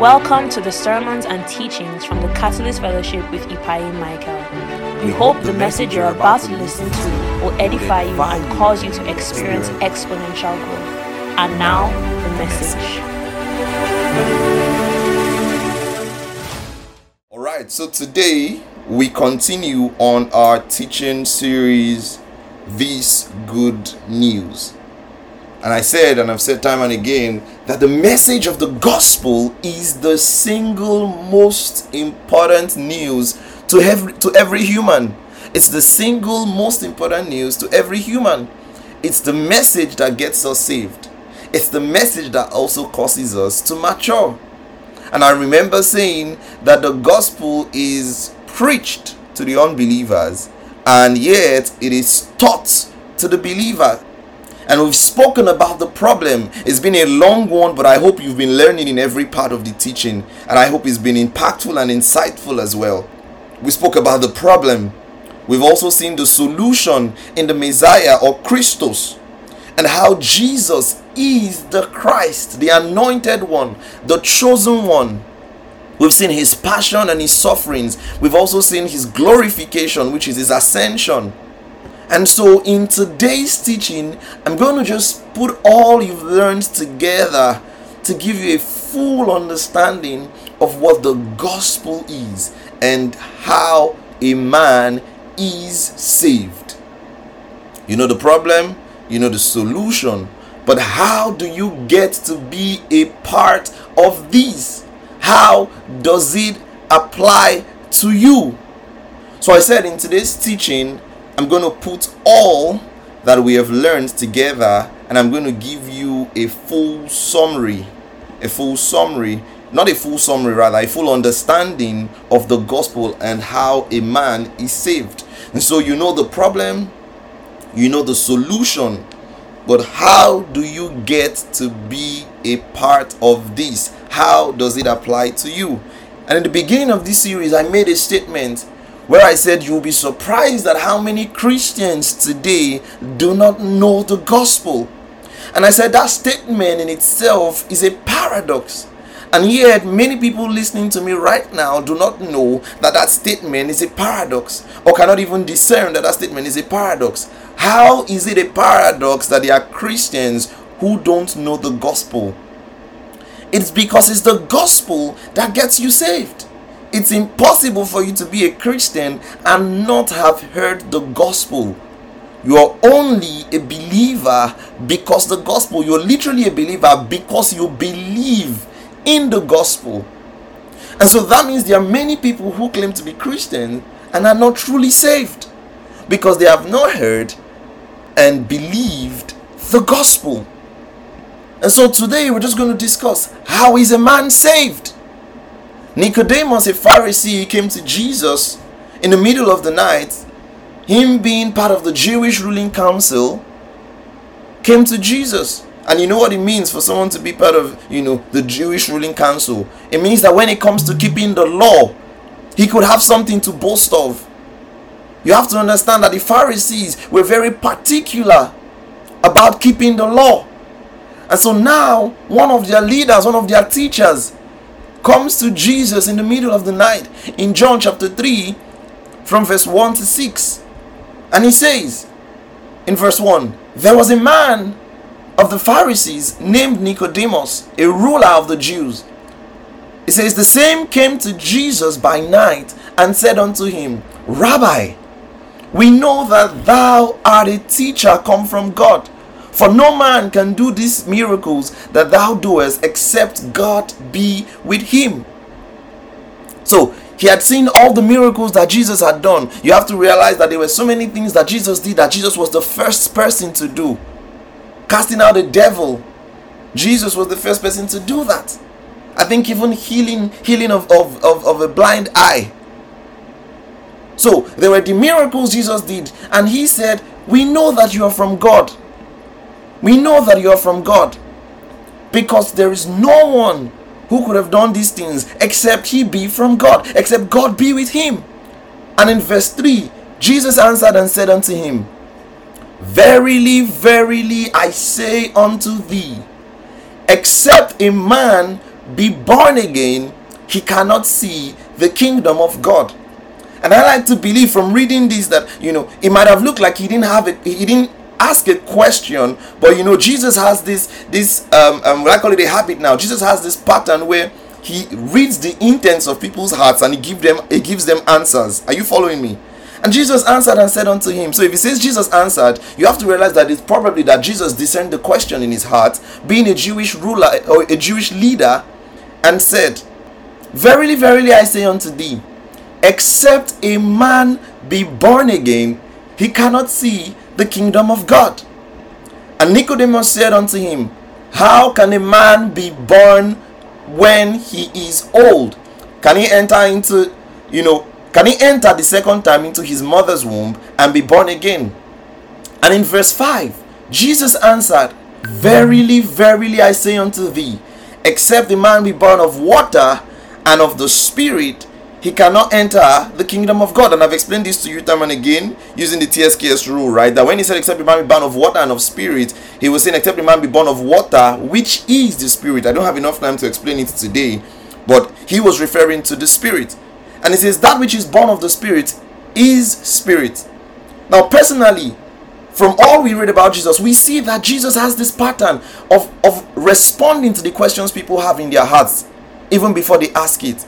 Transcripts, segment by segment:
Welcome to the sermons and teachings from the Catalyst Fellowship with Ipai Michael. We hope the message you're about to listen to will edify you and cause you to experience exponential growth. And now, the message. All right, so today we continue on our teaching series, This Good News. And I said, and I've said time and again, that the message of the gospel is the single most important news to every, to every human. It's the single most important news to every human. It's the message that gets us saved. It's the message that also causes us to mature. And I remember saying that the gospel is preached to the unbelievers and yet it is taught to the believer and we've spoken about the problem. It's been a long one, but I hope you've been learning in every part of the teaching, and I hope it's been impactful and insightful as well. We spoke about the problem. We've also seen the solution in the Messiah or Christos, and how Jesus is the Christ, the anointed one, the chosen one. We've seen his passion and his sufferings. We've also seen his glorification, which is his ascension. And so, in today's teaching, I'm going to just put all you've learned together to give you a full understanding of what the gospel is and how a man is saved. You know the problem, you know the solution, but how do you get to be a part of this? How does it apply to you? So, I said in today's teaching, I'm going to put all that we have learned together and I'm going to give you a full summary. A full summary, not a full summary, rather, a full understanding of the gospel and how a man is saved. And so you know the problem, you know the solution, but how do you get to be a part of this? How does it apply to you? And in the beginning of this series, I made a statement where I said you'll be surprised at how many Christians today do not know the gospel. And I said that statement in itself is a paradox. And yet, many people listening to me right now do not know that that statement is a paradox or cannot even discern that that statement is a paradox. How is it a paradox that there are Christians who don't know the gospel? It's because it's the gospel that gets you saved. It's impossible for you to be a Christian and not have heard the gospel. You are only a believer because the gospel, you're literally a believer because you believe in the gospel. And so that means there are many people who claim to be Christian and are not truly saved because they have not heard and believed the gospel. And so today we're just going to discuss how is a man saved? Nicodemus, a Pharisee, came to Jesus in the middle of the night. Him being part of the Jewish ruling council, came to Jesus. And you know what it means for someone to be part of, you know, the Jewish ruling council? It means that when it comes to keeping the law, he could have something to boast of. You have to understand that the Pharisees were very particular about keeping the law. And so now, one of their leaders, one of their teachers, comes to Jesus in the middle of the night in John chapter 3 from verse 1 to 6. And he says in verse 1 There was a man of the Pharisees named Nicodemus, a ruler of the Jews. He says, The same came to Jesus by night and said unto him, Rabbi, we know that thou art a teacher come from God for no man can do these miracles that thou doest except God be with him. So he had seen all the miracles that Jesus had done. You have to realize that there were so many things that Jesus did that Jesus was the first person to do. Casting out the devil, Jesus was the first person to do that. I think even healing healing of, of, of, of a blind eye. So there were the miracles Jesus did, and he said, We know that you are from God. We know that you are from God because there is no one who could have done these things except he be from God, except God be with him. And in verse 3, Jesus answered and said unto him, Verily, verily, I say unto thee, except a man be born again, he cannot see the kingdom of God. And I like to believe from reading this that you know it might have looked like he didn't have it, he didn't ask a question, but you know Jesus has this this um, um I call it a habit now. Jesus has this pattern where he reads the intents of people's hearts and he give them he gives them answers. Are you following me? And Jesus answered and said unto him. So if he says Jesus answered, you have to realize that it's probably that Jesus discerned the question in his heart, being a Jewish ruler or a Jewish leader, and said, Verily, verily, I say unto thee, except a man be born again, he cannot see the kingdom of God. And Nicodemus said unto him, How can a man be born when he is old? Can he enter into, you know, can he enter the second time into his mother's womb and be born again? And in verse 5, Jesus answered, Verily, verily, I say unto thee, except the man be born of water and of the Spirit, he cannot enter the kingdom of God. And I've explained this to you time and again using the TSKS rule, right? That when he said, except the man be born of water and of spirit, he was saying, except the man be born of water, which is the spirit. I don't have enough time to explain it today, but he was referring to the spirit. And he says, that which is born of the spirit is spirit. Now, personally, from all we read about Jesus, we see that Jesus has this pattern of, of responding to the questions people have in their hearts, even before they ask it.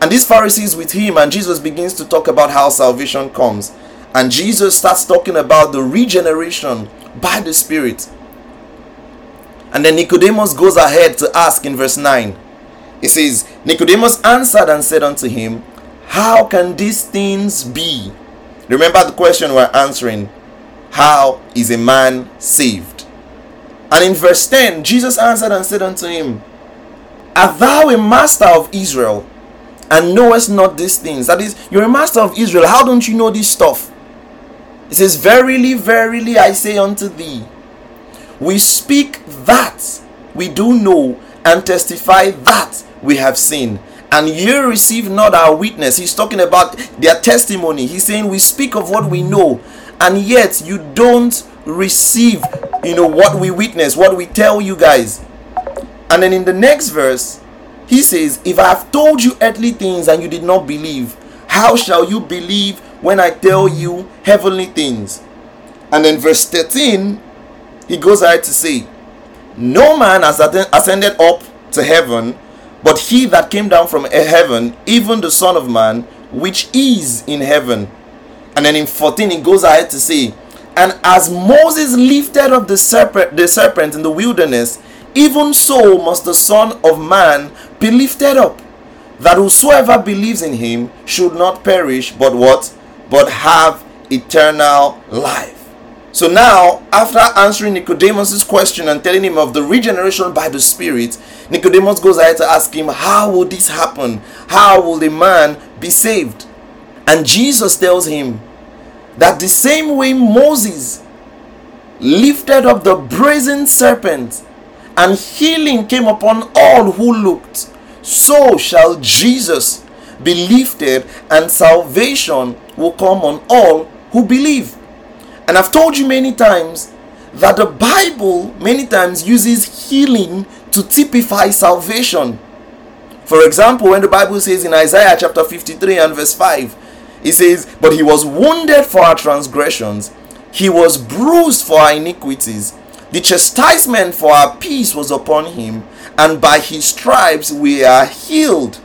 And these Pharisees with him, and Jesus begins to talk about how salvation comes. And Jesus starts talking about the regeneration by the Spirit. And then Nicodemus goes ahead to ask in verse 9. He says, Nicodemus answered and said unto him, How can these things be? Remember the question we're answering How is a man saved? And in verse 10, Jesus answered and said unto him, Art thou a master of Israel? And knowest not these things. That is, you're a master of Israel. How don't you know this stuff? It says, Verily, verily, I say unto thee, we speak that we do know and testify that we have seen. And you receive not our witness. He's talking about their testimony. He's saying, We speak of what we know, and yet you don't receive, you know, what we witness, what we tell you guys. And then in the next verse, he says, If I have told you earthly things and you did not believe, how shall you believe when I tell you heavenly things? And then verse 13, he goes ahead to say, No man has ascended up to heaven, but he that came down from heaven, even the Son of Man, which is in heaven. And then in 14, he goes ahead to say, And as Moses lifted up the serpent, the serpent in the wilderness, even so must the Son of Man be lifted up, that whosoever believes in him should not perish, but what? But have eternal life. So now, after answering Nicodemus' question and telling him of the regeneration by the Spirit, Nicodemus goes ahead to ask him, How will this happen? How will the man be saved? And Jesus tells him that the same way Moses lifted up the brazen serpent and healing came upon all who looked, so shall Jesus be lifted, and salvation will come on all who believe. And I've told you many times that the Bible many times uses healing to typify salvation. For example, when the Bible says in Isaiah chapter 53 and verse 5, it says, But he was wounded for our transgressions, he was bruised for our iniquities the chastisement for our peace was upon him, and by his stripes we are healed.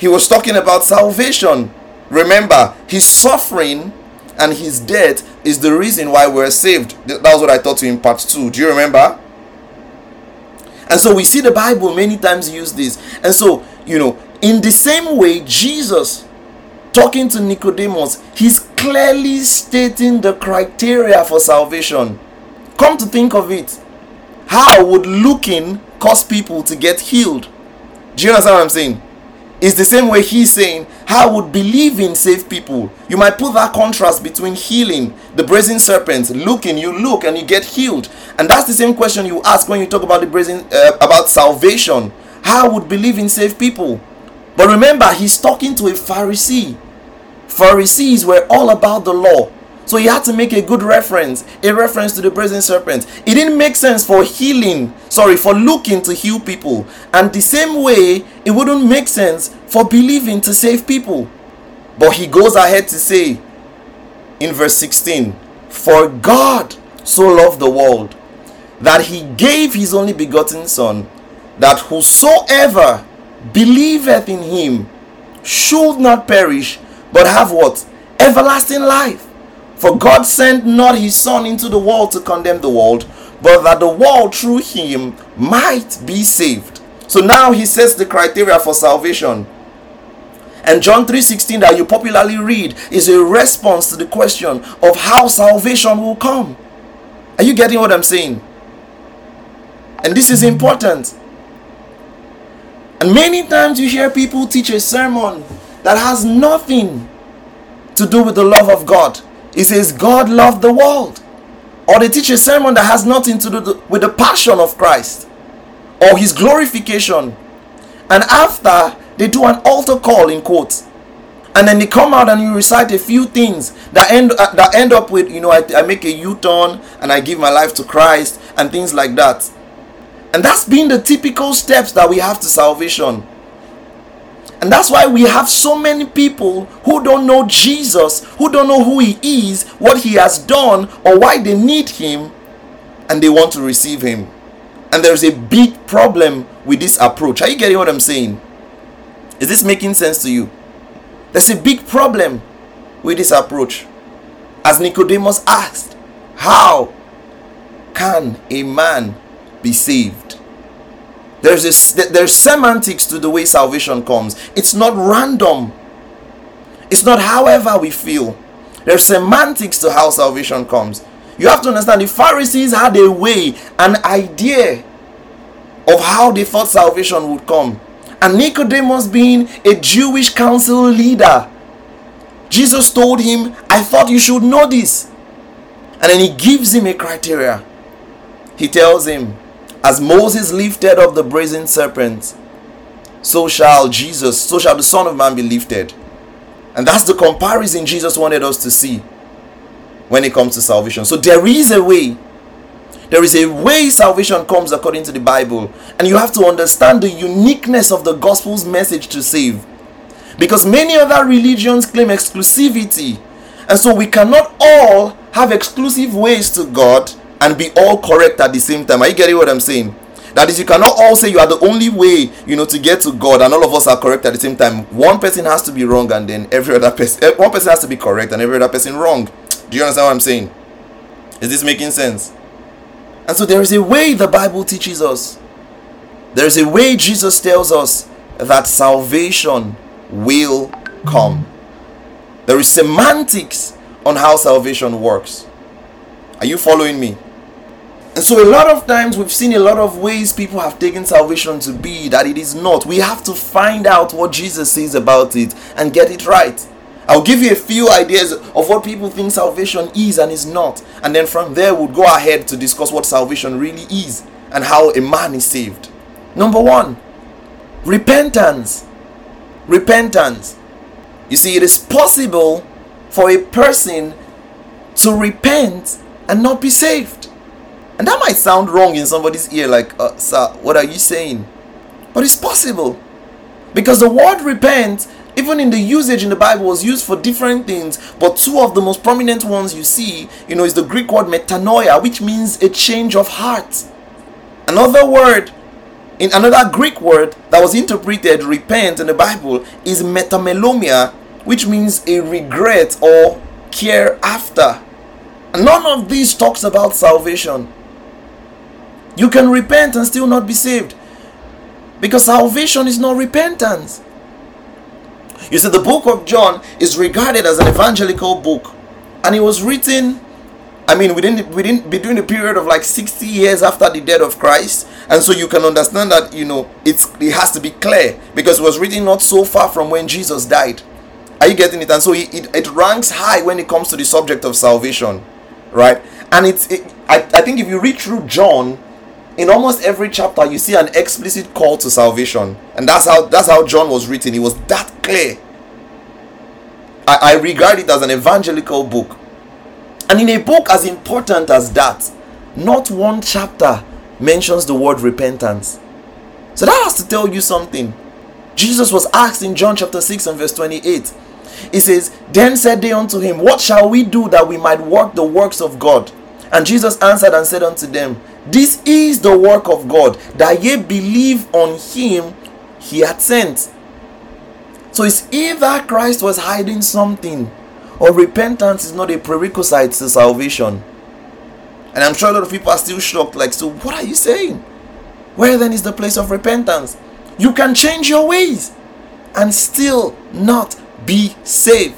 He was talking about salvation. Remember, his suffering and his death is the reason why we're saved. That was what I taught you in part 2. Do you remember? And so we see the Bible many times use this. And so, you know, in the same way, Jesus talking to Nicodemus, he's clearly stating the criteria for salvation. Come to think of it, how would looking cause people to get healed? Do you understand what I'm saying? It's the same way he's saying, how would believing save people? You might put that contrast between healing, the brazen serpent, looking, you look and you get healed. And that's the same question you ask when you talk about the brazen, uh, about salvation. How would believing save people? But remember, he's talking to a Pharisee. Pharisees were all about the law. So he had to make a good reference, a reference to the brazen serpent. It didn't make sense for healing, sorry, for looking to heal people. And the same way, it wouldn't make sense for believing to save people. But he goes ahead to say in verse 16, For God so loved the world that he gave his only begotten Son, that whosoever believeth in him should not perish, but have what? Everlasting life. For God sent not his Son into the world to condemn the world, but that the world through him might be saved. So now he sets the criteria for salvation. And John 3:16 that you popularly read is a response to the question of how salvation will come. Are you getting what I'm saying? And this is mm-hmm. important. And many times you hear people teach a sermon that has nothing to do with the love of God. It says God loved the world. Or they teach a sermon that has nothing to do with the passion of Christ or his glorification. And after they do an altar call in quotes. And then they come out and you recite a few things that end uh, that end up with you know I, I make a U-turn and I give my life to Christ and things like that. And that's been the typical steps that we have to salvation. And that's why we have so many people who don't know Jesus, who don't know who He is, what He has done, or why they need Him, and they want to receive Him. And there's a big problem with this approach. Are you getting what I'm saying? Is this making sense to you? There's a big problem with this approach. As Nicodemus asked, How can a man be saved? There's a, there's semantics to the way salvation comes. It's not random. It's not however we feel. There's semantics to how salvation comes. You have to understand the Pharisees had a way, an idea of how they thought salvation would come. And Nicodemus being a Jewish council leader, Jesus told him, I thought you should know this. And then he gives him a criteria. He tells him, as Moses lifted up the brazen serpent, so shall Jesus, so shall the Son of Man be lifted. And that's the comparison Jesus wanted us to see when it comes to salvation. So there is a way. There is a way salvation comes according to the Bible. And you have to understand the uniqueness of the gospel's message to save. Because many other religions claim exclusivity. And so we cannot all have exclusive ways to God and be all correct at the same time. Are you getting what I'm saying? That is, you cannot all say you are the only way, you know, to get to God, and all of us are correct at the same time. One person has to be wrong, and then every other person, eh, one person has to be correct, and every other person wrong. Do you understand what I'm saying? Is this making sense? And so there is a way the Bible teaches us. There is a way Jesus tells us that salvation will come. There is semantics on how salvation works. Are you following me? And so, a lot of times, we've seen a lot of ways people have taken salvation to be that it is not. We have to find out what Jesus says about it and get it right. I'll give you a few ideas of what people think salvation is and is not. And then from there, we'll go ahead to discuss what salvation really is and how a man is saved. Number one, repentance. Repentance. You see, it is possible for a person to repent and not be saved. And that might sound wrong in somebody's ear, like, uh, sir, what are you saying? But it's possible. Because the word repent, even in the usage in the Bible, was used for different things. But two of the most prominent ones you see, you know, is the Greek word metanoia, which means a change of heart. Another word, in another Greek word that was interpreted repent in the Bible is metamelomai, which means a regret or care after. None of these talks about salvation. You can repent and still not be saved. Because salvation is not repentance. You see, the book of John is regarded as an evangelical book. And it was written, I mean, within, within between the period of like 60 years after the death of Christ. And so you can understand that, you know, it's it has to be clear because it was written not so far from when Jesus died. Are you getting it? And so it, it, it ranks high when it comes to the subject of salvation. Right? And it's it, I, I think if you read through John, in almost every chapter you see an explicit call to salvation and that's how that's how john was written it was that clear I, I regard it as an evangelical book And in a book as important as that, not one chapter mentions the word repentance. So that has to tell you something. Jesus was asked in John chapter 6 and verse 28. He says, Then said they unto him, What shall we do that we might work the works of God? And Jesus answered and said unto them, This is the work of God, that ye believe on him he had sent. So it's either Christ was hiding something, or repentance is not a prerequisite to salvation. And I'm sure a lot of people are still shocked, like, so what are you saying? Where then is the place of repentance? You can change your ways and still not be saved.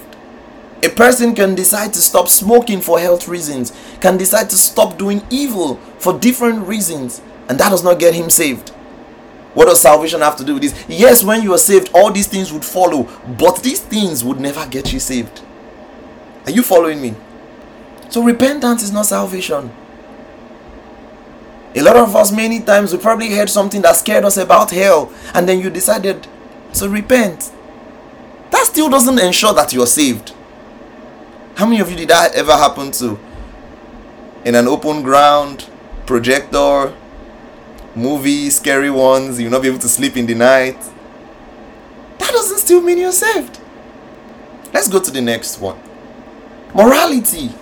A person can decide to stop smoking for health reasons, can decide to stop doing evil for different reasons, and that does not get him saved. What does salvation have to do with this? Yes, when you are saved, all these things would follow, but these things would never get you saved. Are you following me? So, repentance is not salvation. A lot of us, many times, we probably heard something that scared us about hell, and then you decided to repent. That still doesn't ensure that you're saved. How many of you did that ever happen to? In an open ground, projector, movie, scary ones, you'll not be able to sleep in the night. That doesn't still mean you're saved. Let's go to the next one. Morality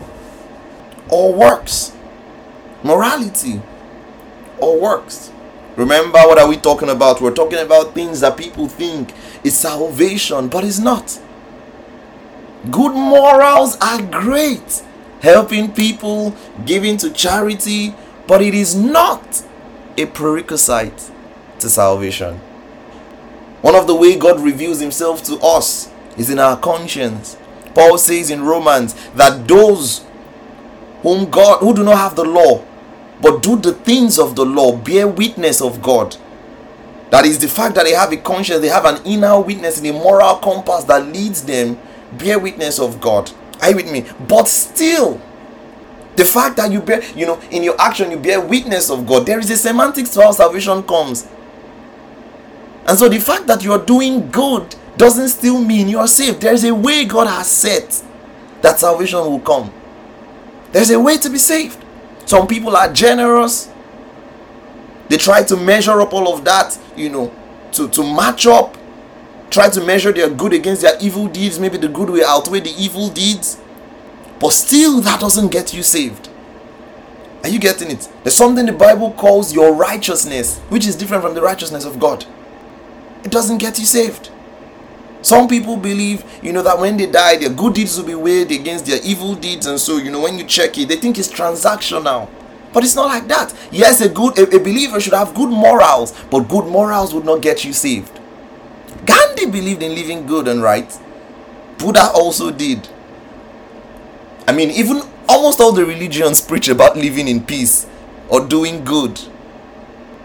or works. Morality or works. Remember, what are we talking about? We're talking about things that people think is salvation, but it's not. Good morals are great, helping people, giving to charity, but it is not a prerequisite to salvation. One of the way God reveals himself to us is in our conscience. Paul says in Romans that those whom God who do not have the law but do the things of the law, bear witness of God. That is the fact that they have a conscience, they have an inner witness in a moral compass that leads them, bear witness of God. Are you with me? But still, the fact that you bear, you know, in your action, you bear witness of God, there is a semantics to how salvation comes. And so the fact that you are doing good doesn't still mean you are saved. There's a way God has set that salvation will come. There's a way to be saved. Some people are generous. They try to measure up all of that, you know, to, to match up. Try to measure their good against their evil deeds. Maybe the good will outweigh the evil deeds. But still, that doesn't get you saved. Are you getting it? There's something the Bible calls your righteousness, which is different from the righteousness of God. It doesn't get you saved. Some people believe, you know, that when they die, their good deeds will be weighed against their evil deeds, and so, you know, when you check it, they think it's transactional. But it's not like that. Yes, a good a, a believer should have good morals, but good morals would not get you saved. Gandhi believed in living good and right. Buddha also did. I mean, even almost all the religions preach about living in peace or doing good.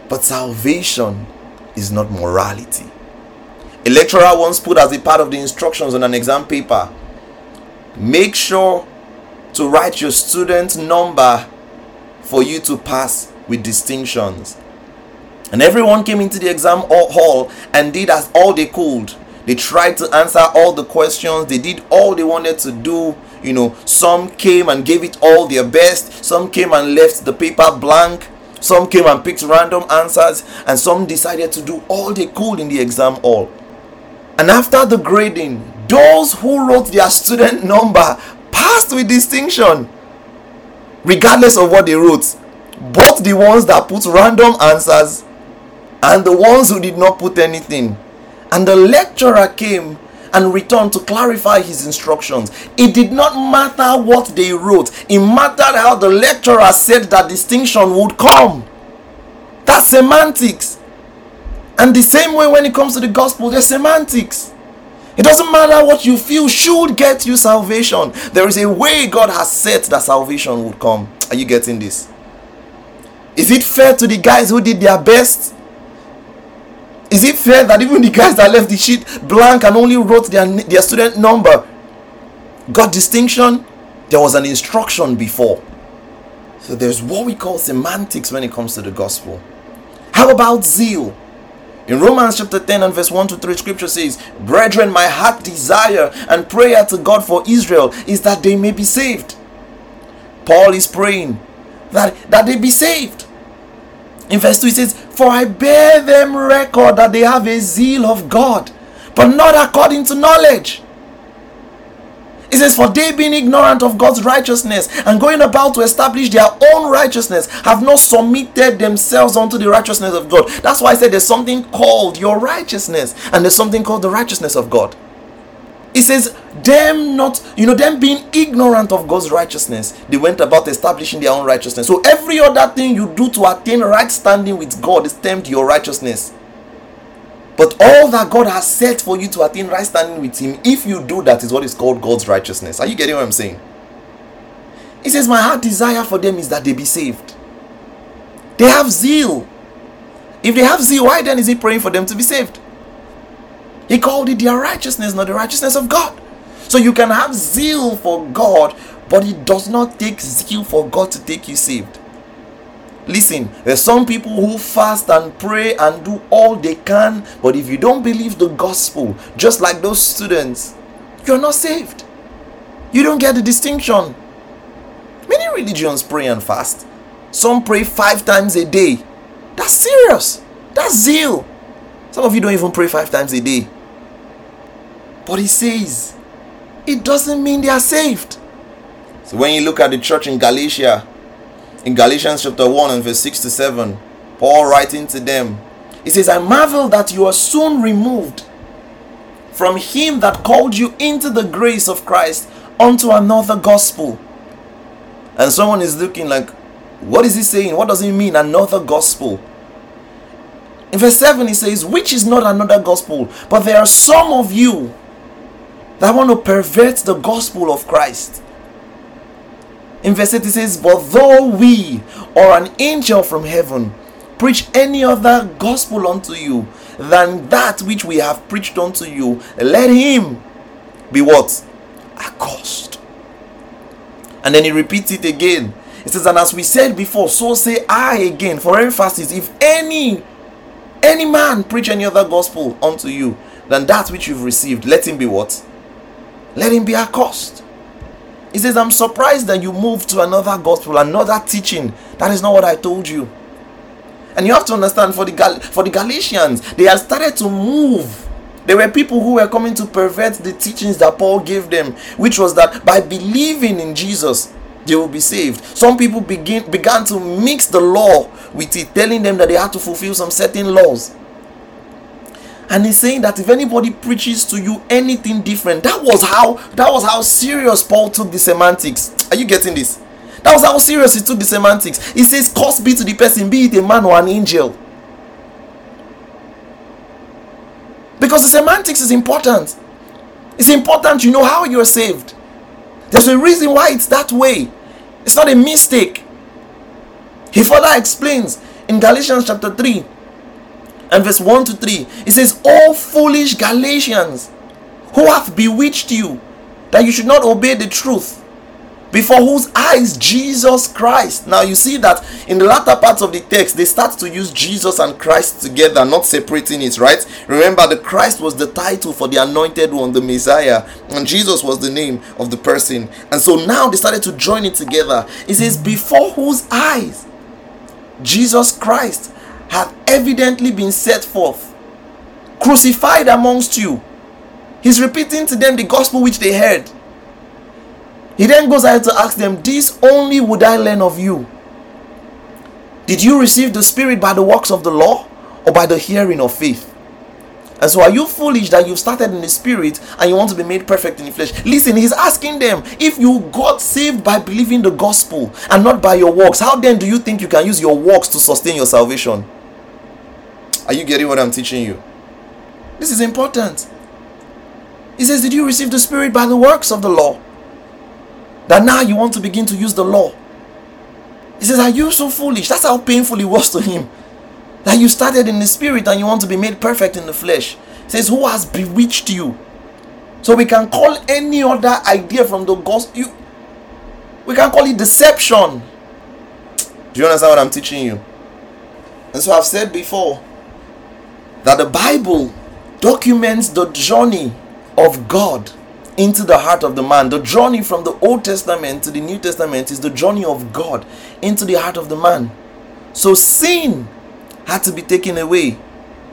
But salvation is not morality. A lecturer once put as a part of the instructions on an exam paper make sure to write your student number for you to pass with distinctions. And everyone came into the exam hall and did as all they could. They tried to answer all the questions, they did all they wanted to do. You know, some came and gave it all their best, some came and left the paper blank, some came and picked random answers, and some decided to do all they could in the exam hall. And after the grading, those who wrote their student number passed with distinction, regardless of what they wrote. Both the ones that put random answers and the ones who did not put anything. And the lecturer came and returned to clarify his instructions. It did not matter what they wrote, it mattered how the lecturer said that distinction would come. That's semantics. And the same way when it comes to the gospel, there's semantics. It doesn't matter what you feel should get you salvation. There is a way God has set that salvation would come. Are you getting this? Is it fair to the guys who did their best? Is it fair that even the guys that left the sheet blank and only wrote their, their student number got distinction? There was an instruction before. So there's what we call semantics when it comes to the gospel. How about zeal? In Romans chapter 10 and verse 1 to 3, scripture says, Brethren, my heart desire and prayer to God for Israel is that they may be saved. Paul is praying that, that they be saved. In verse 2, he says, For I bear them record that they have a zeal of God, but not according to knowledge. It says, For they being ignorant of God's righteousness and going about to establish their own righteousness, have not submitted themselves unto the righteousness of God. That's why I said there's something called your righteousness, and there's something called the righteousness of God. It says, them not, you know, them being ignorant of God's righteousness, they went about establishing their own righteousness. So every other thing you do to attain right standing with God is termed your righteousness. But all that God has set for you to attain right standing with Him, if you do that, is what is called God's righteousness. Are you getting what I'm saying? He says, My heart desire for them is that they be saved. They have zeal. If they have zeal, why then is He praying for them to be saved? He called it their righteousness, not the righteousness of God. So you can have zeal for God, but it does not take zeal for God to take you saved. Listen, there's some people who fast and pray and do all they can, but if you don't believe the gospel, just like those students, you're not saved. You don't get the distinction. Many religions pray and fast. Some pray five times a day. That's serious. That's zeal. Some of you don't even pray five times a day. But he says, it doesn't mean they are saved. So when you look at the church in Galatia, in Galatians chapter 1 and verse 6 to 7, Paul writing to them, he says, I marvel that you are soon removed from him that called you into the grace of Christ unto another gospel. And someone is looking like, what is he saying? What does he mean, another gospel? In verse 7, he says, Which is not another gospel, but there are some of you that want to pervert the gospel of Christ. In verse 8 it says, But though we or an angel from heaven preach any other gospel unto you than that which we have preached unto you, let him be what? Accursed. And then he repeats it again. It says, And as we said before, so say I again, for emphasis, if any any man preach any other gospel unto you than that which you've received, let him be what? Let him be accursed. He says, I'm surprised that you moved to another gospel, another teaching. That is not what I told you. And you have to understand for the Gal- for the Galatians, they had started to move. There were people who were coming to pervert the teachings that Paul gave them, which was that by believing in Jesus, they will be saved. Some people begin began to mix the law with it, telling them that they had to fulfill some certain laws and he's saying that if anybody preaches to you anything different that was how that was how serious paul took the semantics. Are you getting this? That was how serious he took the semantics. He says cause be to the person be it a man or an angel. Because the semantics is important. It's important you know how you're saved. There's a reason why it's that way. It's not a mistake. He further explains in galatians chapter 3 and verse 1 to 3 it says "All foolish galatians who have bewitched you that you should not obey the truth before whose eyes Jesus Christ. Now you see that in the latter parts of the text, they start to use Jesus and Christ together, not separating it, right? Remember, the Christ was the title for the anointed one, the Messiah, and Jesus was the name of the person. And so now they started to join it together. It says, Before whose eyes Jesus Christ have evidently been set forth, crucified amongst you. He's repeating to them the gospel which they heard. He then goes ahead to ask them, This only would I learn of you. Did you receive the Spirit by the works of the law or by the hearing of faith? And so, are you foolish that you've started in the spirit and you want to be made perfect in the flesh? Listen, he's asking them if you got saved by believing the gospel and not by your works, how then do you think you can use your works to sustain your salvation? Are you getting what I'm teaching you? This is important. He says, Did you receive the Spirit by the works of the law? That now you want to begin to use the law. He says, Are you so foolish? That's how painful it was to him. That you started in the Spirit and you want to be made perfect in the flesh. He says, Who has bewitched you? So we can call any other idea from the gospel. You, we can call it deception. Do you understand what I'm teaching you? And so I've said before that the Bible documents the journey of God into the heart of the man. The journey from the Old Testament to the New Testament is the journey of God into the heart of the man. So sin had to be taken away.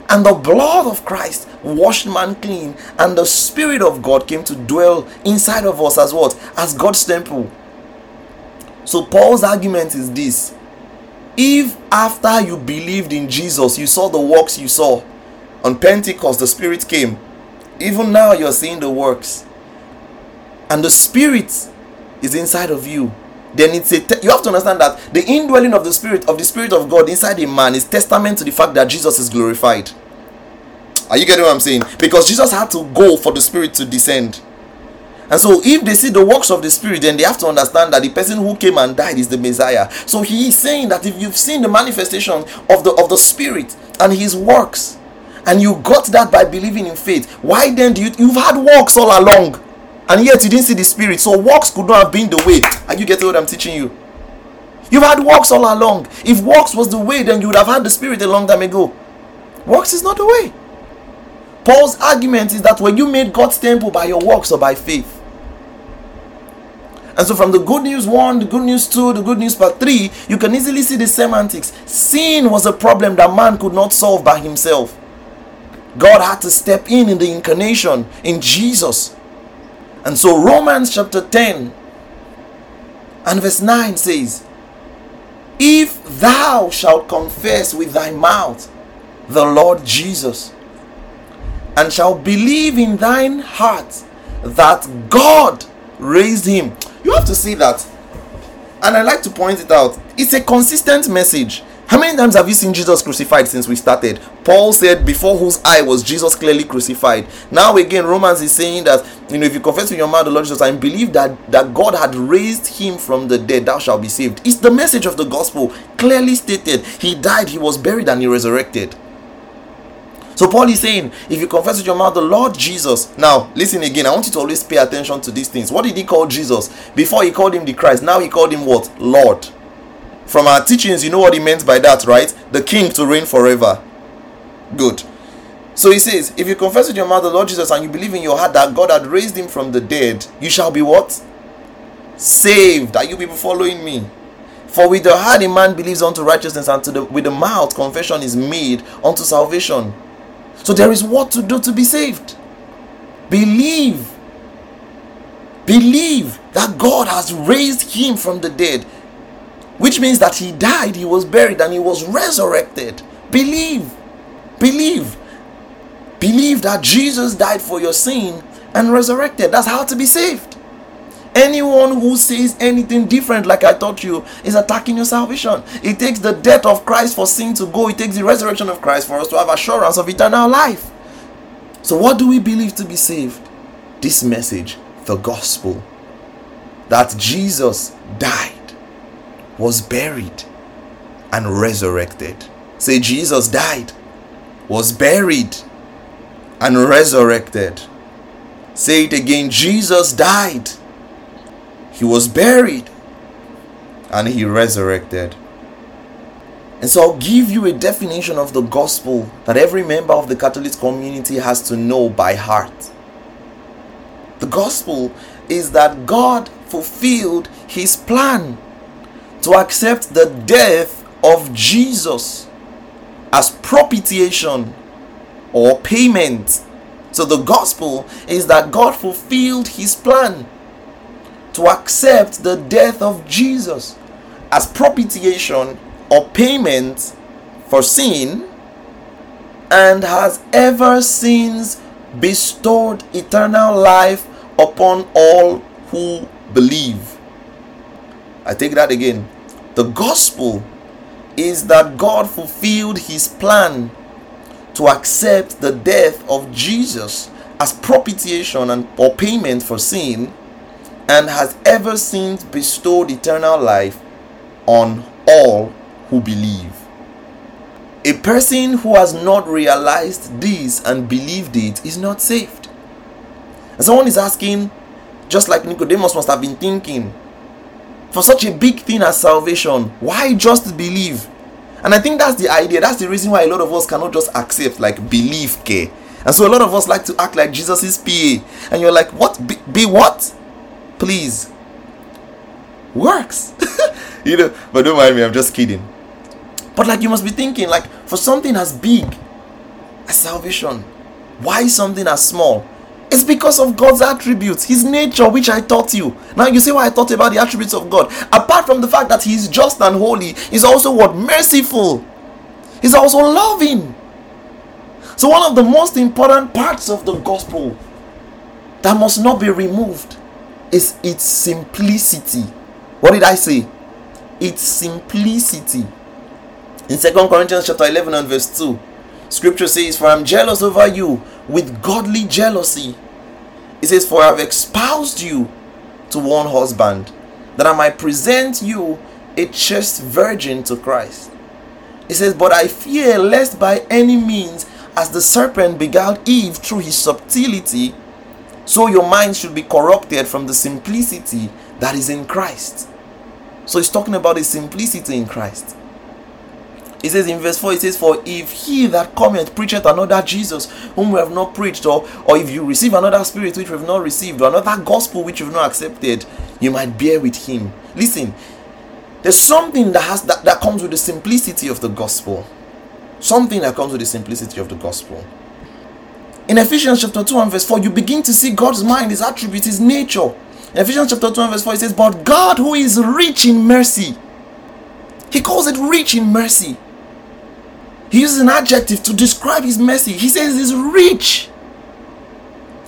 And the blood of Christ washed man clean, and the Spirit of God came to dwell inside of us as what? As God's temple. So Paul's argument is this if after you believed in Jesus, you saw the works you saw on Pentecost, the Spirit came, even now you're seeing the works, and the Spirit is inside of you. Then it's a te- you have to understand that the indwelling of the Spirit of the Spirit of God inside a man is testament to the fact that Jesus is glorified. Are you getting what I'm saying? Because Jesus had to go for the Spirit to descend. And so, if they see the works of the Spirit, then they have to understand that the person who came and died is the Messiah. So he is saying that if you've seen the manifestation of the of the Spirit and His works, and you got that by believing in faith, why then do you you've had works all along, and yet you didn't see the Spirit? So works could not have been the way. Are you getting what I'm teaching you? You've had works all along. If works was the way, then you would have had the Spirit a long time ago. Works is not the way. Paul's argument is that when you made God's temple by your works or by faith. And so, from the good news one, the good news two, the good news part three, you can easily see the semantics. Sin was a problem that man could not solve by himself. God had to step in in the incarnation in Jesus. And so, Romans chapter 10 and verse 9 says, If thou shalt confess with thy mouth the Lord Jesus and shall believe in thine heart that God raised him. You have to see that. And I like to point it out. It's a consistent message. How many times have you seen Jesus crucified since we started? Paul said, Before whose eye was Jesus clearly crucified. Now, again, Romans is saying that, you know, if you confess with your mouth the Lord Jesus and believe that, that God had raised him from the dead, thou shalt be saved. It's the message of the gospel clearly stated. He died, he was buried, and he resurrected. So Paul is saying, if you confess with your mouth the Lord Jesus, now listen again. I want you to always pay attention to these things. What did he call Jesus? Before he called him the Christ, now he called him what? Lord. From our teachings, you know what he meant by that, right? The king to reign forever. Good. So he says, if you confess with your mouth the Lord Jesus and you believe in your heart that God had raised him from the dead, you shall be what? Saved. Are you people following me? For with the heart a man believes unto righteousness, and the, with the mouth confession is made unto salvation. So there is what to do to be saved. Believe. Believe that God has raised him from the dead, which means that he died, he was buried, and he was resurrected. Believe. Believe. Believe that Jesus died for your sin and resurrected. That's how to be saved. Anyone who says anything different, like I taught you, is attacking your salvation. It takes the death of Christ for sin to go, it takes the resurrection of Christ for us to have assurance of eternal life. So, what do we believe to be saved? This message, the gospel, that Jesus died, was buried, and resurrected. Say, Jesus died, was buried, and resurrected. Say it again Jesus died he was buried and he resurrected. And so I'll give you a definition of the gospel that every member of the Catalyst community has to know by heart. The gospel is that God fulfilled his plan to accept the death of Jesus as propitiation or payment. So the gospel is that God fulfilled his plan to accept the death of Jesus as propitiation or payment for sin and has ever since bestowed eternal life upon all who believe. I take that again. The gospel is that God fulfilled his plan to accept the death of Jesus as propitiation and or payment for sin and has ever since bestowed eternal life on all who believe. A person who has not realized this and believed it is not saved. And someone is asking, just like Nicodemus must have been thinking, for such a big thing as salvation, why just believe? And I think that's the idea. That's the reason why a lot of us cannot just accept, like, believe, care. And so a lot of us like to act like Jesus' is PA. And you're like, what? Be, be what? Please. Works. you know, but don't mind me, I'm just kidding. But like you must be thinking, like, for something as big as salvation, why something as small? It's because of God's attributes, His nature, which I taught you. Now you see why I taught about the attributes of God. Apart from the fact that He is just and holy, He's also what? Merciful. He's also loving. So, one of the most important parts of the gospel that must not be removed is its simplicity. What did I say? Its simplicity. In Second Corinthians chapter 11 and verse 2, scripture says, For I'm jealous over you with godly jealousy. It says, For I have espoused you to one husband, that I might present you a chaste virgin to Christ. It says, But I fear lest by any means as the serpent beguiled Eve through his subtlety, so your mind should be corrupted from the simplicity that is in Christ. So he's talking about the simplicity in Christ. He says in verse 4, he says, For if he that cometh preacheth another Jesus, whom we have not preached, or, or if you receive another spirit which we have not received, or another gospel which you have not accepted, you might bear with him. Listen, there's something that has that, that comes with the simplicity of the gospel. Something that comes with the simplicity of the gospel. In Ephesians chapter 2 and verse 4, you begin to see God's mind, His attributes, His nature. In Ephesians chapter 2 and verse 4, it says, But God who is rich in mercy, He calls it rich in mercy. He uses an adjective to describe His mercy. He says He's rich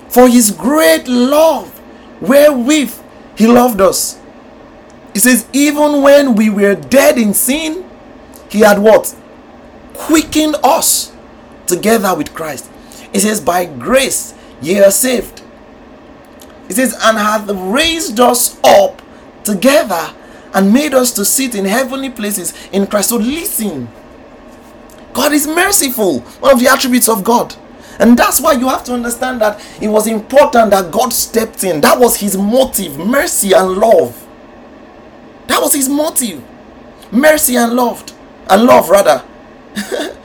for His great love, wherewith He loved us. He says, Even when we were dead in sin, He had what? quickened us together with Christ. He says, By grace ye are saved. He says, And hath raised us up together and made us to sit in heavenly places in Christ. So listen, God is merciful, one of the attributes of God. And that's why you have to understand that it was important that God stepped in. That was his motive mercy and love. That was his motive mercy and loved and love rather it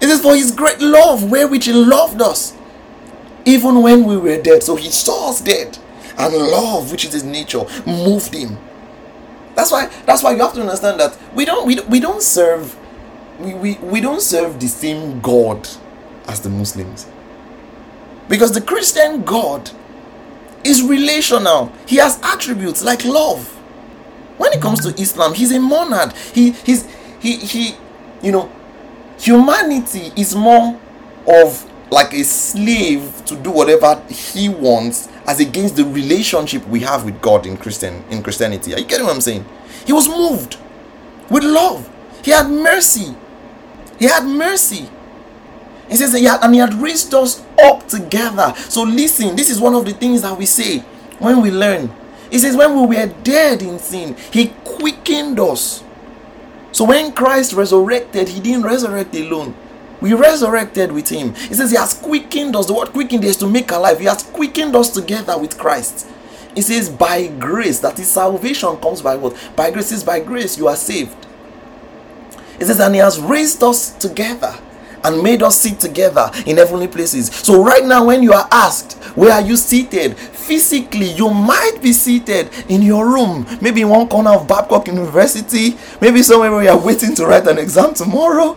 says, For his great love, wherewith he loved us, even when we were dead. So he saw us dead, and love, which is his nature, moved him. That's why that's why you have to understand that we don't we, we don't serve we, we, we don't serve the same God as the Muslims. Because the Christian God is relational. He has attributes like love. When it comes to Islam, he's a monad. He he's he he you know humanity is more of like a slave to do whatever he wants as against the relationship we have with God in Christian in Christianity. Are you getting what I'm saying? He was moved with love. He had mercy. He had mercy. He says he had, and he had raised us up together. So listen, this is one of the things that we say when we learn. He says, when we were dead in sin, he quickened us so when Christ resurrected, he didn't resurrect alone. We resurrected with him. He says he has quickened us. The word quickened is to make alive. He has quickened us together with Christ. He says, by grace, that is salvation comes by what? By grace is by grace you are saved. He says, and he has raised us together and made us sit together in heavenly places. So, right now, when you are asked, Where are you seated? physically, you might be seated in your room, maybe in one corner of Babcock University, maybe somewhere where you are waiting to write an exam tomorrow,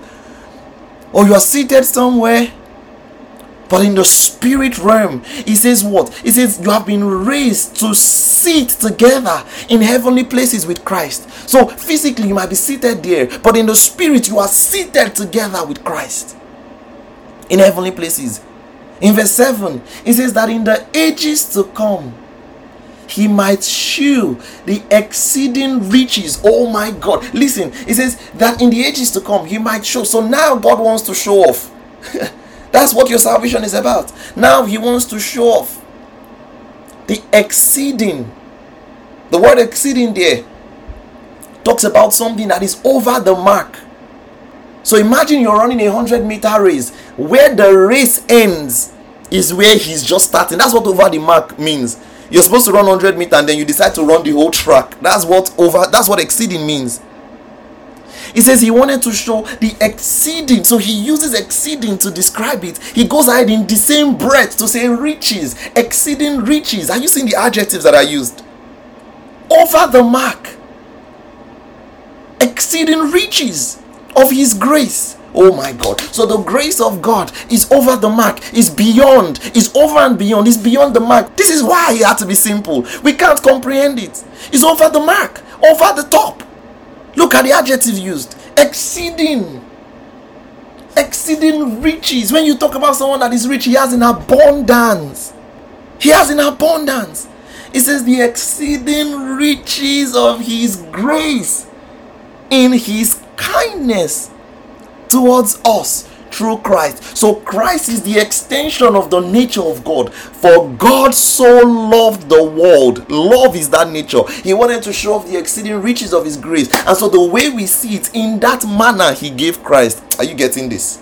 or you are seated somewhere. But in the spirit realm, he says what? He says you have been raised to sit together in heavenly places with Christ. So physically you might be seated there, but in the spirit you are seated together with Christ in heavenly places. In verse 7, it says that in the ages to come, he might shew the exceeding riches. Oh my God. Listen, it says that in the ages to come, he might show. So now God wants to show off. That's what your salvation is about. Now he wants to show off the exceeding. The word exceeding there talks about something that is over the mark. So imagine you're running a 100 meter race where the race ends is where he's just starting. That's what over the mark means. You're supposed to run 100 meter and then you decide to run the whole track. That's what over that's what exceeding means. He says he wanted to show the exceeding. So he uses exceeding to describe it. He goes ahead in the same breath to say riches, exceeding riches. Are you seeing the adjectives that are used? Over the mark, exceeding riches of his grace. Oh my God. So the grace of God is over the mark, is beyond, is over and beyond, is beyond the mark. This is why it had to be simple. We can't comprehend it. It's over the mark, over the top. Look at the adjective used exceeding. Exceeding riches. When you talk about someone that is rich, he has in abundance. He has in abundance. It says the exceeding riches of his grace in his kindness towards us through Christ. So Christ is the extension of the nature of God. For God so loved the world. Love is that nature. He wanted to show off the exceeding riches of his grace. And so the way we see it in that manner he gave Christ. Are you getting this?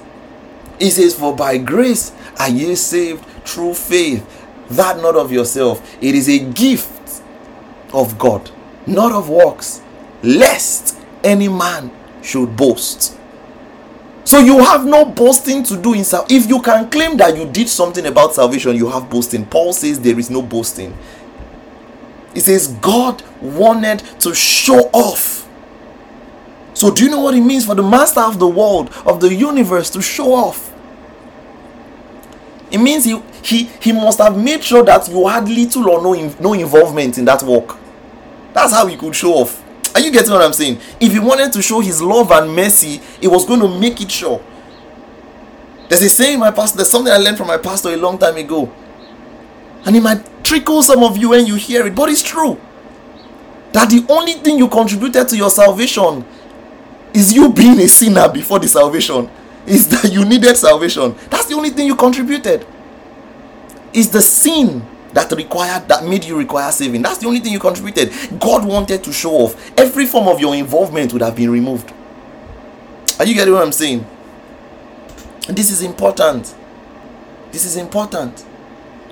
He says, For by grace are ye saved through faith. That not of yourself. It is a gift of God, not of works, lest any man should boast. So you have no boasting to do in salvation. If you can claim that you did something about salvation, you have boasting. Paul says there is no boasting. He says God wanted to show off. So do you know what it means for the master of the world, of the universe to show off? It means he he he must have made sure that you had little or no no involvement in that work. That's how he could show off. Are you getting what I'm saying? If he wanted to show his love and mercy, he was going to make it sure. There's a saying my pastor, there's something I learned from my pastor a long time ago. And it might trickle some of you when you hear it, but it's true. That the only thing you contributed to your salvation is you being a sinner before the salvation. Is that you needed salvation. That's the only thing you contributed. Is the sin that required that made you require saving. That's the only thing you contributed. God wanted to show off. Every form of your involvement would have been removed. Are you getting what I'm saying? This is important. This is important.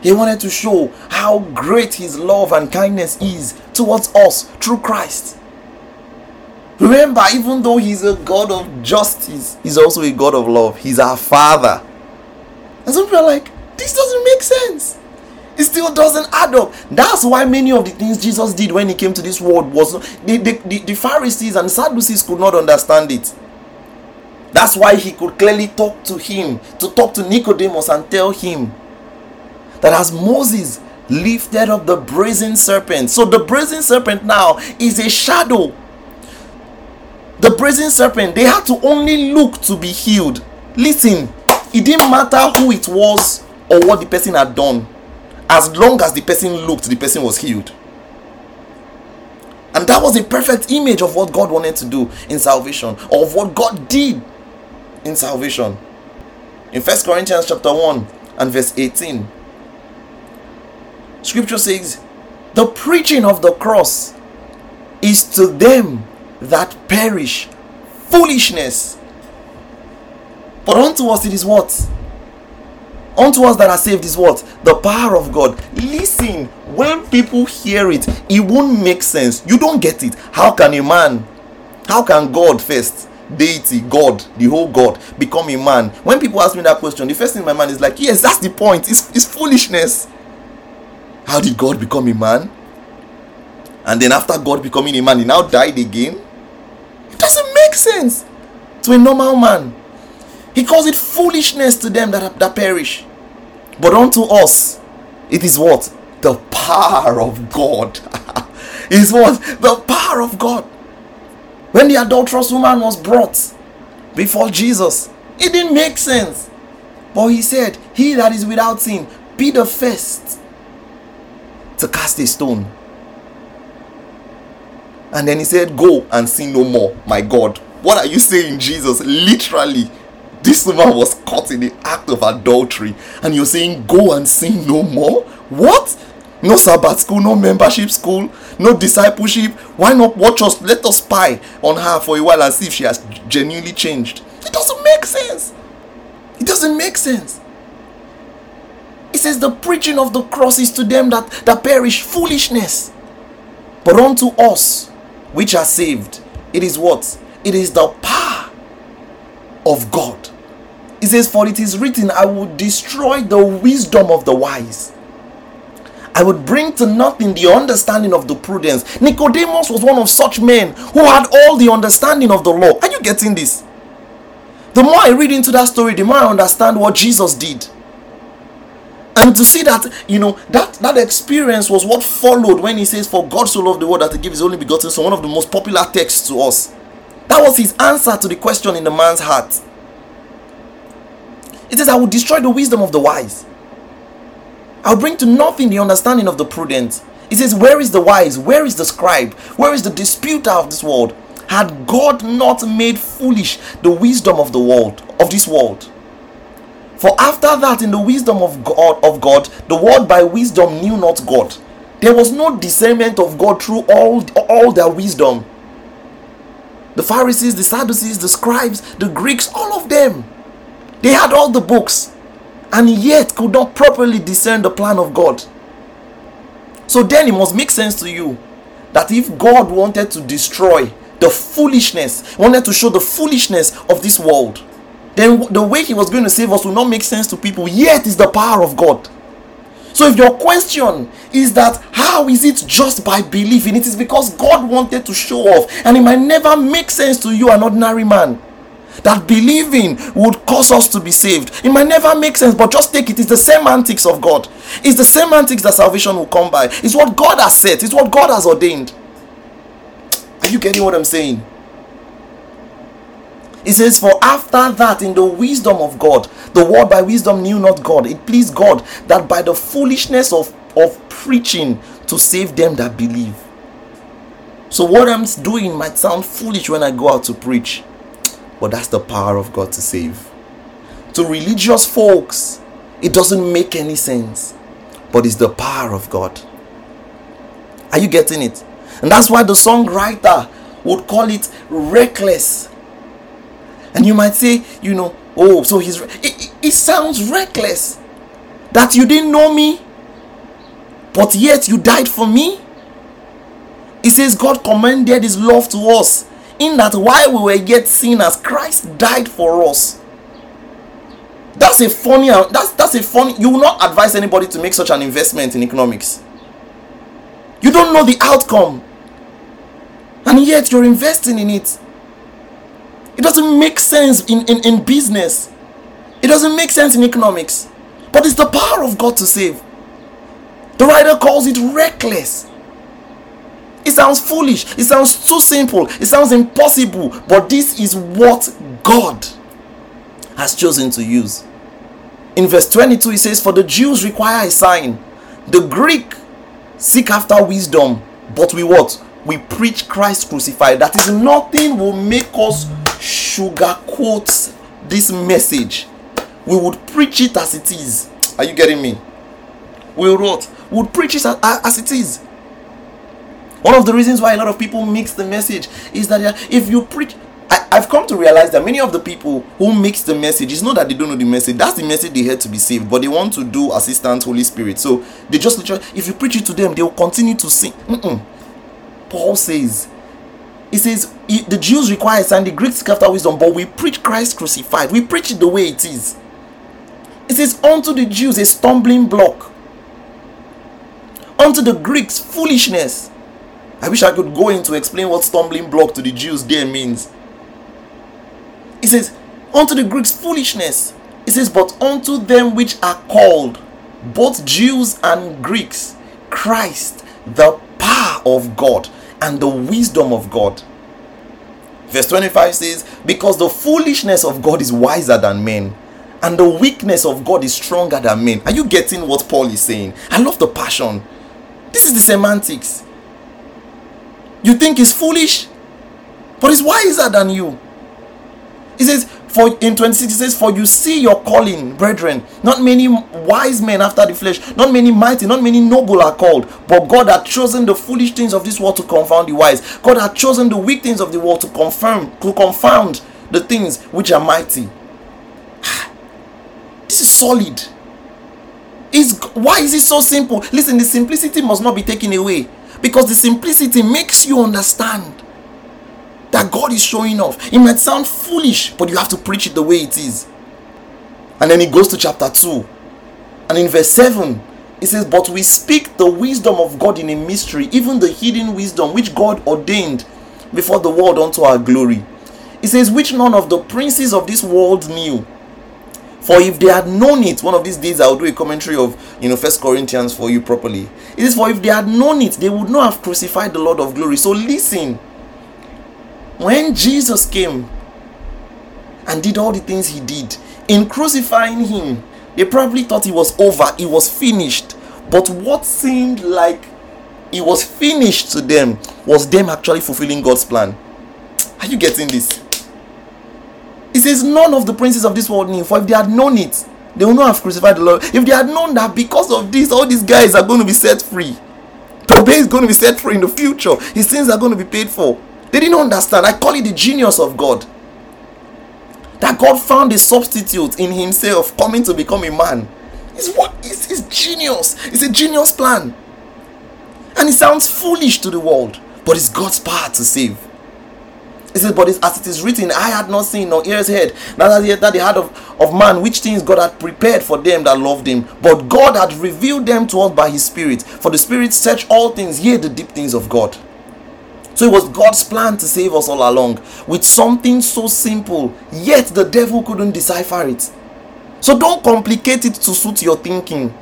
He wanted to show how great his love and kindness is towards us through Christ. Remember, even though he's a God of justice, he's also a God of love. He's our Father. And some people are like, this doesn't make sense it still doesn't add up. That's why many of the things jesus did when he came to this world was the, the, the, the pharisees and sadducees could not understand it. That's why he could clearly talk to him to talk to nicodemus and tell him that as moses lifted up the brazen serpent so the brazen serpent now is a shadow. The brazen serpent they had to only look to be healed. Listen it didn't matter who it was or what the person had done as long as the person looked, the person was healed. And that was a perfect image of what God wanted to do in salvation, or of what God did in salvation. In First Corinthians chapter 1 and verse 18, scripture says, The preaching of the cross is to them that perish foolishness. But unto us it is what? Unto us that are saved is what? The power of God. Listen, when people hear it, it won't make sense. You don't get it. How can a man, how can God first, deity, God, the whole God, become a man? When people ask me that question, the first thing in my mind is like, yes, that's the point. It's, it's foolishness. How did God become a man? And then after God becoming a man, he now died again? It doesn't make sense to a normal man. He calls it foolishness to them that, that perish. But unto us, it is what? The power of God. is what? The power of God. When the adulterous woman was brought before Jesus, it didn't make sense. But he said, He that is without sin, be the first to cast a stone. And then he said, Go and sin no more, my God. What are you saying, Jesus? Literally, this woman was caught in the act of adultery, and you're saying, Go and sin no more? What? No Sabbath school, no membership school, no discipleship. Why not watch us? Let us spy on her for a while and see if she has genuinely changed. It doesn't make sense. It doesn't make sense. It says the preaching of the cross is to them that, that perish foolishness. But unto us which are saved, it is what? it is the power of God. It says, For it is written, I will destroy the wisdom of the wise. I would bring to nothing the understanding of the prudence. Nicodemus was one of such men who had all the understanding of the law. Are you getting this? The more I read into that story, the more I understand what Jesus did. And to see that, you know, that, that experience was what followed when he says, For God so loved the world that he gave his only begotten son, one of the most popular texts to us. That was his answer to the question in the man's heart. It says, I will destroy the wisdom of the wise. I'll bring to nothing the understanding of the prudent. It says, Where is the wise? Where is the scribe? Where is the disputer of this world? Had God not made foolish the wisdom of the world, of this world? For after that, in the wisdom of God, of God, the world by wisdom knew not God. There was no discernment of God through all, all their wisdom. The Pharisees, the Sadducees, the scribes, the Greeks, all of them. They had all the books and yet could not properly discern the plan of God. So then it must make sense to you that if God wanted to destroy the foolishness, wanted to show the foolishness of this world, then the way he was going to save us will not make sense to people, yet is the power of God. So if your question is that how is it just by believing, it is because God wanted to show off, and it might never make sense to you, an ordinary man that believing would cause us to be saved. It might never make sense, but just take it. It's the semantics of God. It's the semantics that salvation will come by. It's what God has said, it's what God has ordained. Are you getting what I'm saying? It says, For after that, in the wisdom of God, the word by wisdom knew not God. It pleased God that by the foolishness of, of preaching to save them that believe. So, what I'm doing might sound foolish when I go out to preach. But that's the power of God to save. To religious folks, it doesn't make any sense. But it's the power of God. Are you getting it? And that's why the songwriter would call it reckless. And you might say, you know, oh, so he's. It, it sounds reckless that you didn't know me, but yet you died for me. He says God commended his love to us in that while we were yet sinners, Christ died for us. That's a funny. That's that's a funny. You will not advise anybody to make such an investment in economics. You don't know the outcome, and yet you're investing in it. It doesn't make sense in, in, in business. It doesn't make sense in economics. But it's the power of God to save. The writer calls it reckless. It sounds foolish. It sounds too simple. It sounds impossible. But this is what God has chosen to use. In verse 22, he says, For the Jews require a sign. The Greek seek after wisdom. But we what? We preach Christ crucified. That is nothing will make us sugarcoat this message. We would preach it as it is. Are you getting me? We wrote would preach it as it is. One of the reasons why a lot of people mix the message is that if you preach, I, have come to realize that many of the people who mix the message, it's not that they don't know the message, that's the message they had to be saved, but they want to do assistance Holy Spirit. So they just if you preach it to them, they will continue to sing. Mm-mm. Paul says, he says, the Jews require sign, the Greeks after wisdom, but we preach Christ crucified. We preach it the way it is. It says, unto the Jews a stumbling block, unto the Greeks foolishness I wish I could go in to explain what stumbling block to the Jews there means. He says, Unto the Greeks foolishness. He says, But unto them which are called, both Jews and Greeks, Christ, the power of God and the wisdom of God. Verse 25 says, Because the foolishness of God is wiser than men, and the weakness of God is stronger than men. Are you getting what Paul is saying? I love the passion. This is the semantics. You think he's foolish, but he's wiser than you. He says, for in 26 he says, For you see your calling, brethren, not many wise men after the flesh, not many mighty, not many noble are called, but God had chosen the foolish things of this world to confound the wise. God had chosen the weak things of the world to confirm, to confound the things which are mighty. This is solid. Is why is it so simple? Listen, the simplicity must not be taken away because the simplicity makes you understand that God is showing off. It might sound foolish, but you have to preach it the way it is. And then he goes to chapter 2. And in verse 7, it says, But we speak the wisdom of God in a mystery, even the hidden wisdom which God ordained before the world unto our glory. It says, Which none of the princes of this world knew. For if they had known it, one of these days I'll do a commentary of you know First Corinthians for you properly. It is for if they had known it, they would not have crucified the Lord of glory. So listen. When Jesus came and did all the things he did, in crucifying him, they probably thought it was over, it was finished. But what seemed like it was finished to them was them actually fulfilling God's plan. Are you getting this? He says, None of the princes of this world knew, for if they had known it, they would not have crucified the Lord. If they had known that because of this, all these guys are going to be set free. Tobe is going to be set free in the future. His sins are going to be paid for. They didn't understand. I call it the genius of God. That God found a substitute in Himself coming to become a man. It's what it's, it's genius. It's a genius plan. And it sounds foolish to the world, but it's God's power to save. He says, But as it is written, I had not seen, nor ears heard, neither yet that the heart of, of man, which things God had prepared for them that loved him. But God had revealed them to us by his Spirit. For the Spirit search all things, yea, the deep things of God. So it was God's plan to save us all along with something so simple, yet the devil couldn't decipher it. So don't complicate it to suit your thinking.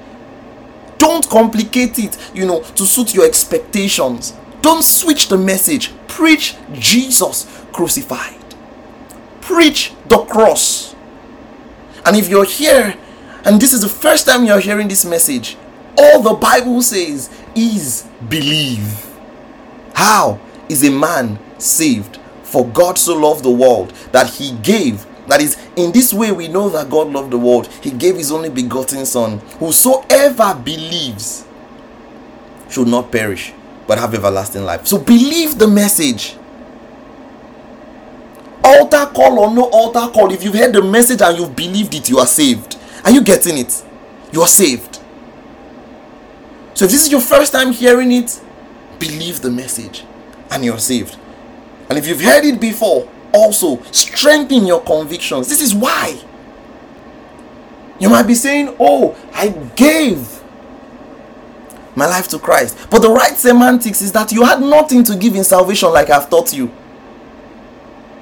Don't complicate it, you know, to suit your expectations. Don't switch the message. Preach Jesus crucified. Preach the cross. And if you're here and this is the first time you're hearing this message, all the Bible says is believe. How? Is a man saved. For God so loved the world that he gave. That is, in this way we know that God loved the world. He gave his only begotten Son. Whosoever believes should not perish, but have everlasting life. So believe the message. Altar call or no altar call, if you've heard the message and you've believed it, you are saved. Are you getting it? You are saved. So if this is your first time hearing it, believe the message and you're saved. And if you've heard it before, also strengthen your convictions. This is why. You might be saying, Oh, I gave my life to Christ. But the right semantics is that you had nothing to give in salvation, like I've taught you.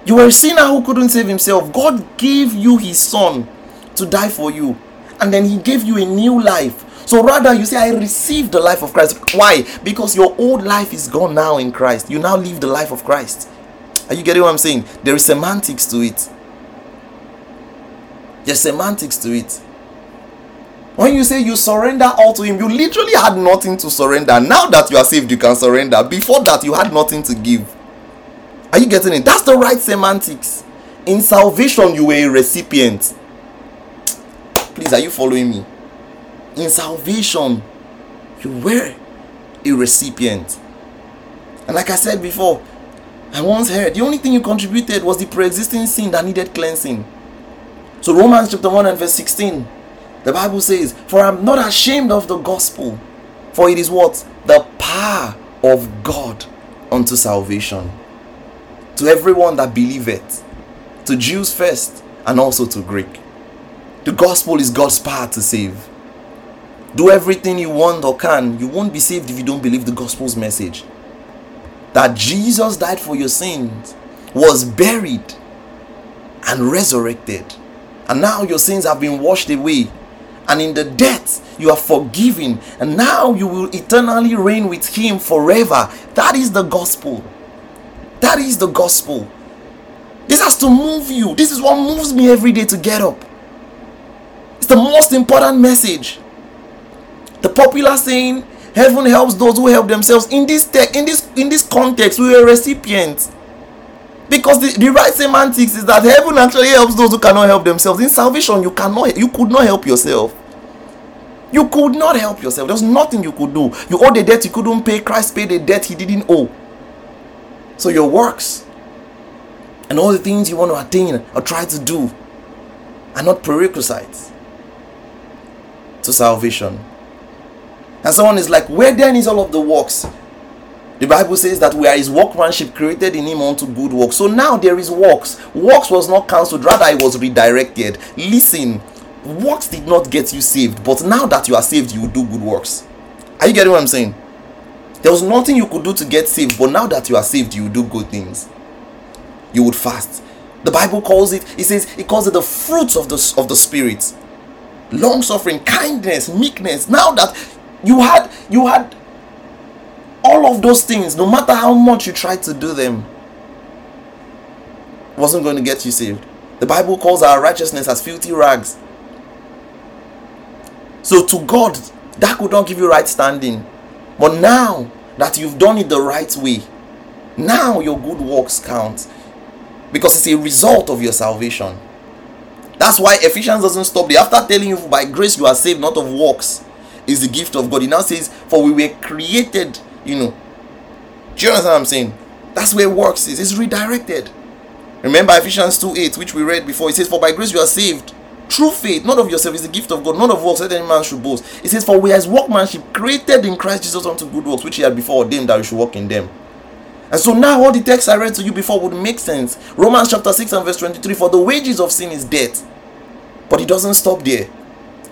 You were a sinner who couldn't save himself. God gave you his son to die for you. And then he gave you a new life so rather, you say, I received the life of Christ. Why? Because your old life is gone now in Christ. You now live the life of Christ. Are you getting what I'm saying? There is semantics to it. There's semantics to it. When you say you surrender all to Him, you literally had nothing to surrender. Now that you are saved, you can surrender. Before that, you had nothing to give. Are you getting it? That's the right semantics. In salvation, you were a recipient. Please, are you following me? in salvation, you were a recipient. And like I said before, I once heard the only thing you contributed was the pre existing sin that needed cleansing. So, Romans chapter 1 and verse 16, the Bible says, For I'm not ashamed of the gospel, for it is what? The power of God unto salvation. To everyone that believeth, to Jews first, and also to Greek. The gospel is God's power to save do everything you want or can, you won't be saved if you don't believe the gospel's message. That Jesus died for your sins, was buried, and resurrected. And now your sins have been washed away. And in the death, you are forgiven. And now you will eternally reign with Him forever. That is the gospel. That is the gospel. This has to move you. This is what moves me every day to get up. It's the most important message. The popular saying, heaven helps those who help themselves. In this tech, in this in this context, we are recipients. Because the, the right semantics is that heaven actually helps those who cannot help themselves. In salvation, you cannot you could not help yourself. You could not help yourself. There's nothing you could do. You owe the debt you couldn't pay. Christ paid the debt he didn't owe. So your works and all the things you want to attain or try to do are not prerequisites to salvation. And someone is like, Where then is all of the works? The Bible says that we are his workmanship created in him unto good works. So now there is works. Works was not cancelled, rather it was redirected. Listen, works did not get you saved, but now that you are saved, you do good works. Are you getting what I'm saying? There was nothing you could do to get saved, but now that you are saved, you do good things. You would fast. The Bible calls it, it says, it calls it the fruits of the of the spirit. Long suffering, kindness, meekness. Now that you had you had all of those things, no matter how much you tried to do them, wasn't going to get you saved. The Bible calls our righteousness as filthy rags. So to God, that could not give you right standing. But now that you've done it the right way, now your good works count because it's a result of your salvation. That's why Ephesians doesn't stop there. After telling you by grace you are saved, not of works, is the gift of God. He now says, For we were created you know. Do you understand what I'm saying? That's where works is. It's redirected. Remember Ephesians 2 8, which we read before. It says, For by grace you are saved. True faith, not of yourself, is the gift of God, not of works, that any man should boast. It says, For we as workmanship created in Christ Jesus unto good works, which he had before ordained that we should walk in them. And so now all the texts I read to you before would make sense. Romans chapter 6 and verse 23 For the wages of sin is death. But it doesn't stop there.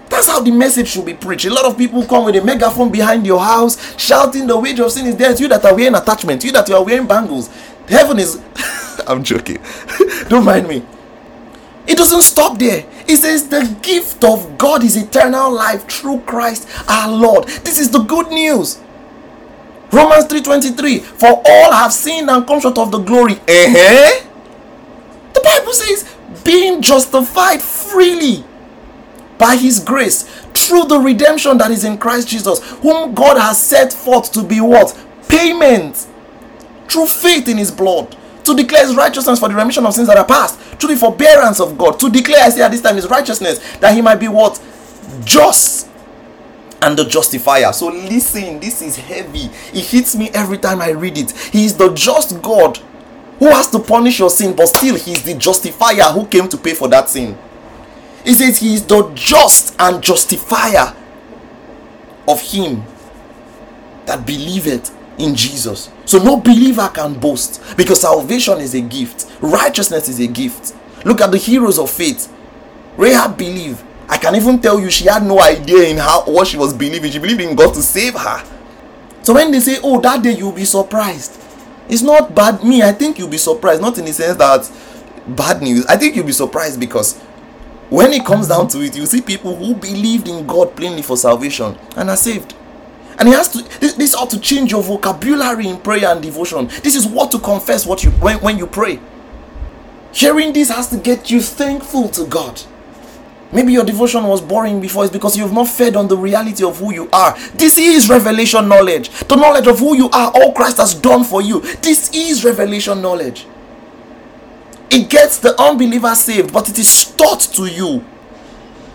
That's how the message should be preached. A lot of people come with a megaphone behind your house, shouting, The wage of sin is death. You that are wearing attachment, you that you are wearing bangles. Heaven is. I'm joking. Don't mind me. It doesn't stop there. It says the gift of God is eternal life through Christ our Lord. This is the good news. Romans 3:23 For all have sinned and come short of the glory. Uh-huh. The Bible says being justified freely by his grace through the redemption that is in Christ Jesus, whom God has set forth to be what? Payment through faith in his blood to declare his righteousness for the remission of sins that are past, through the forbearance of God, to declare, I say at this time, his righteousness, that he might be what? Just and the justifier. So listen, this is heavy. It hits me every time I read it. He is the just God who has to punish your sin, but still, he is the justifier who came to pay for that sin. He says he is the just and justifier of him that believeth in Jesus. So no believer can boast because salvation is a gift, righteousness is a gift. Look at the heroes of faith. Rahab believed. I can even tell you she had no idea in how what she was believing. She believed in God to save her. So when they say, "Oh, that day you'll be surprised," it's not bad. Me, I think you'll be surprised. Not in the sense that bad news. I think you'll be surprised because when it comes down to it, you see people who believed in God plainly for salvation and are saved. And it has to this, this ought to change your vocabulary in prayer and devotion. This is what to confess what you when, when you pray. Hearing this has to get you thankful to God. Maybe your devotion was boring before, it's because you've not fed on the reality of who you are. This is revelation knowledge. The knowledge of who you are, all Christ has done for you. This is revelation knowledge. It gets the unbeliever saved, but it is taught to you.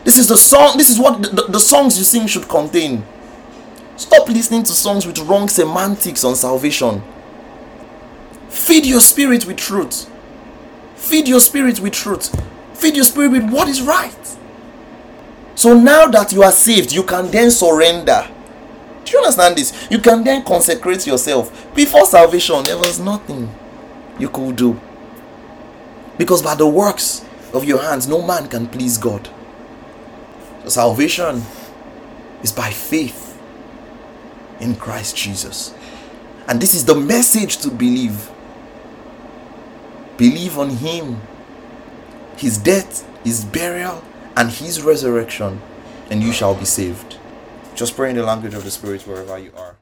This is the song, this is what the, the, the songs you sing should contain. Stop listening to songs with wrong semantics on salvation. Feed your spirit with truth. Feed your spirit with truth. Feed your spirit with what is right. So now that you are saved, you can then surrender. Do you understand this? You can then consecrate yourself. Before salvation, there was nothing you could do. Because by the works of your hands, no man can please God. So salvation is by faith in Christ Jesus. And this is the message to believe. Believe on Him, His death, His burial, and His resurrection, and you shall be saved. Just pray in the language of the Spirit wherever you are.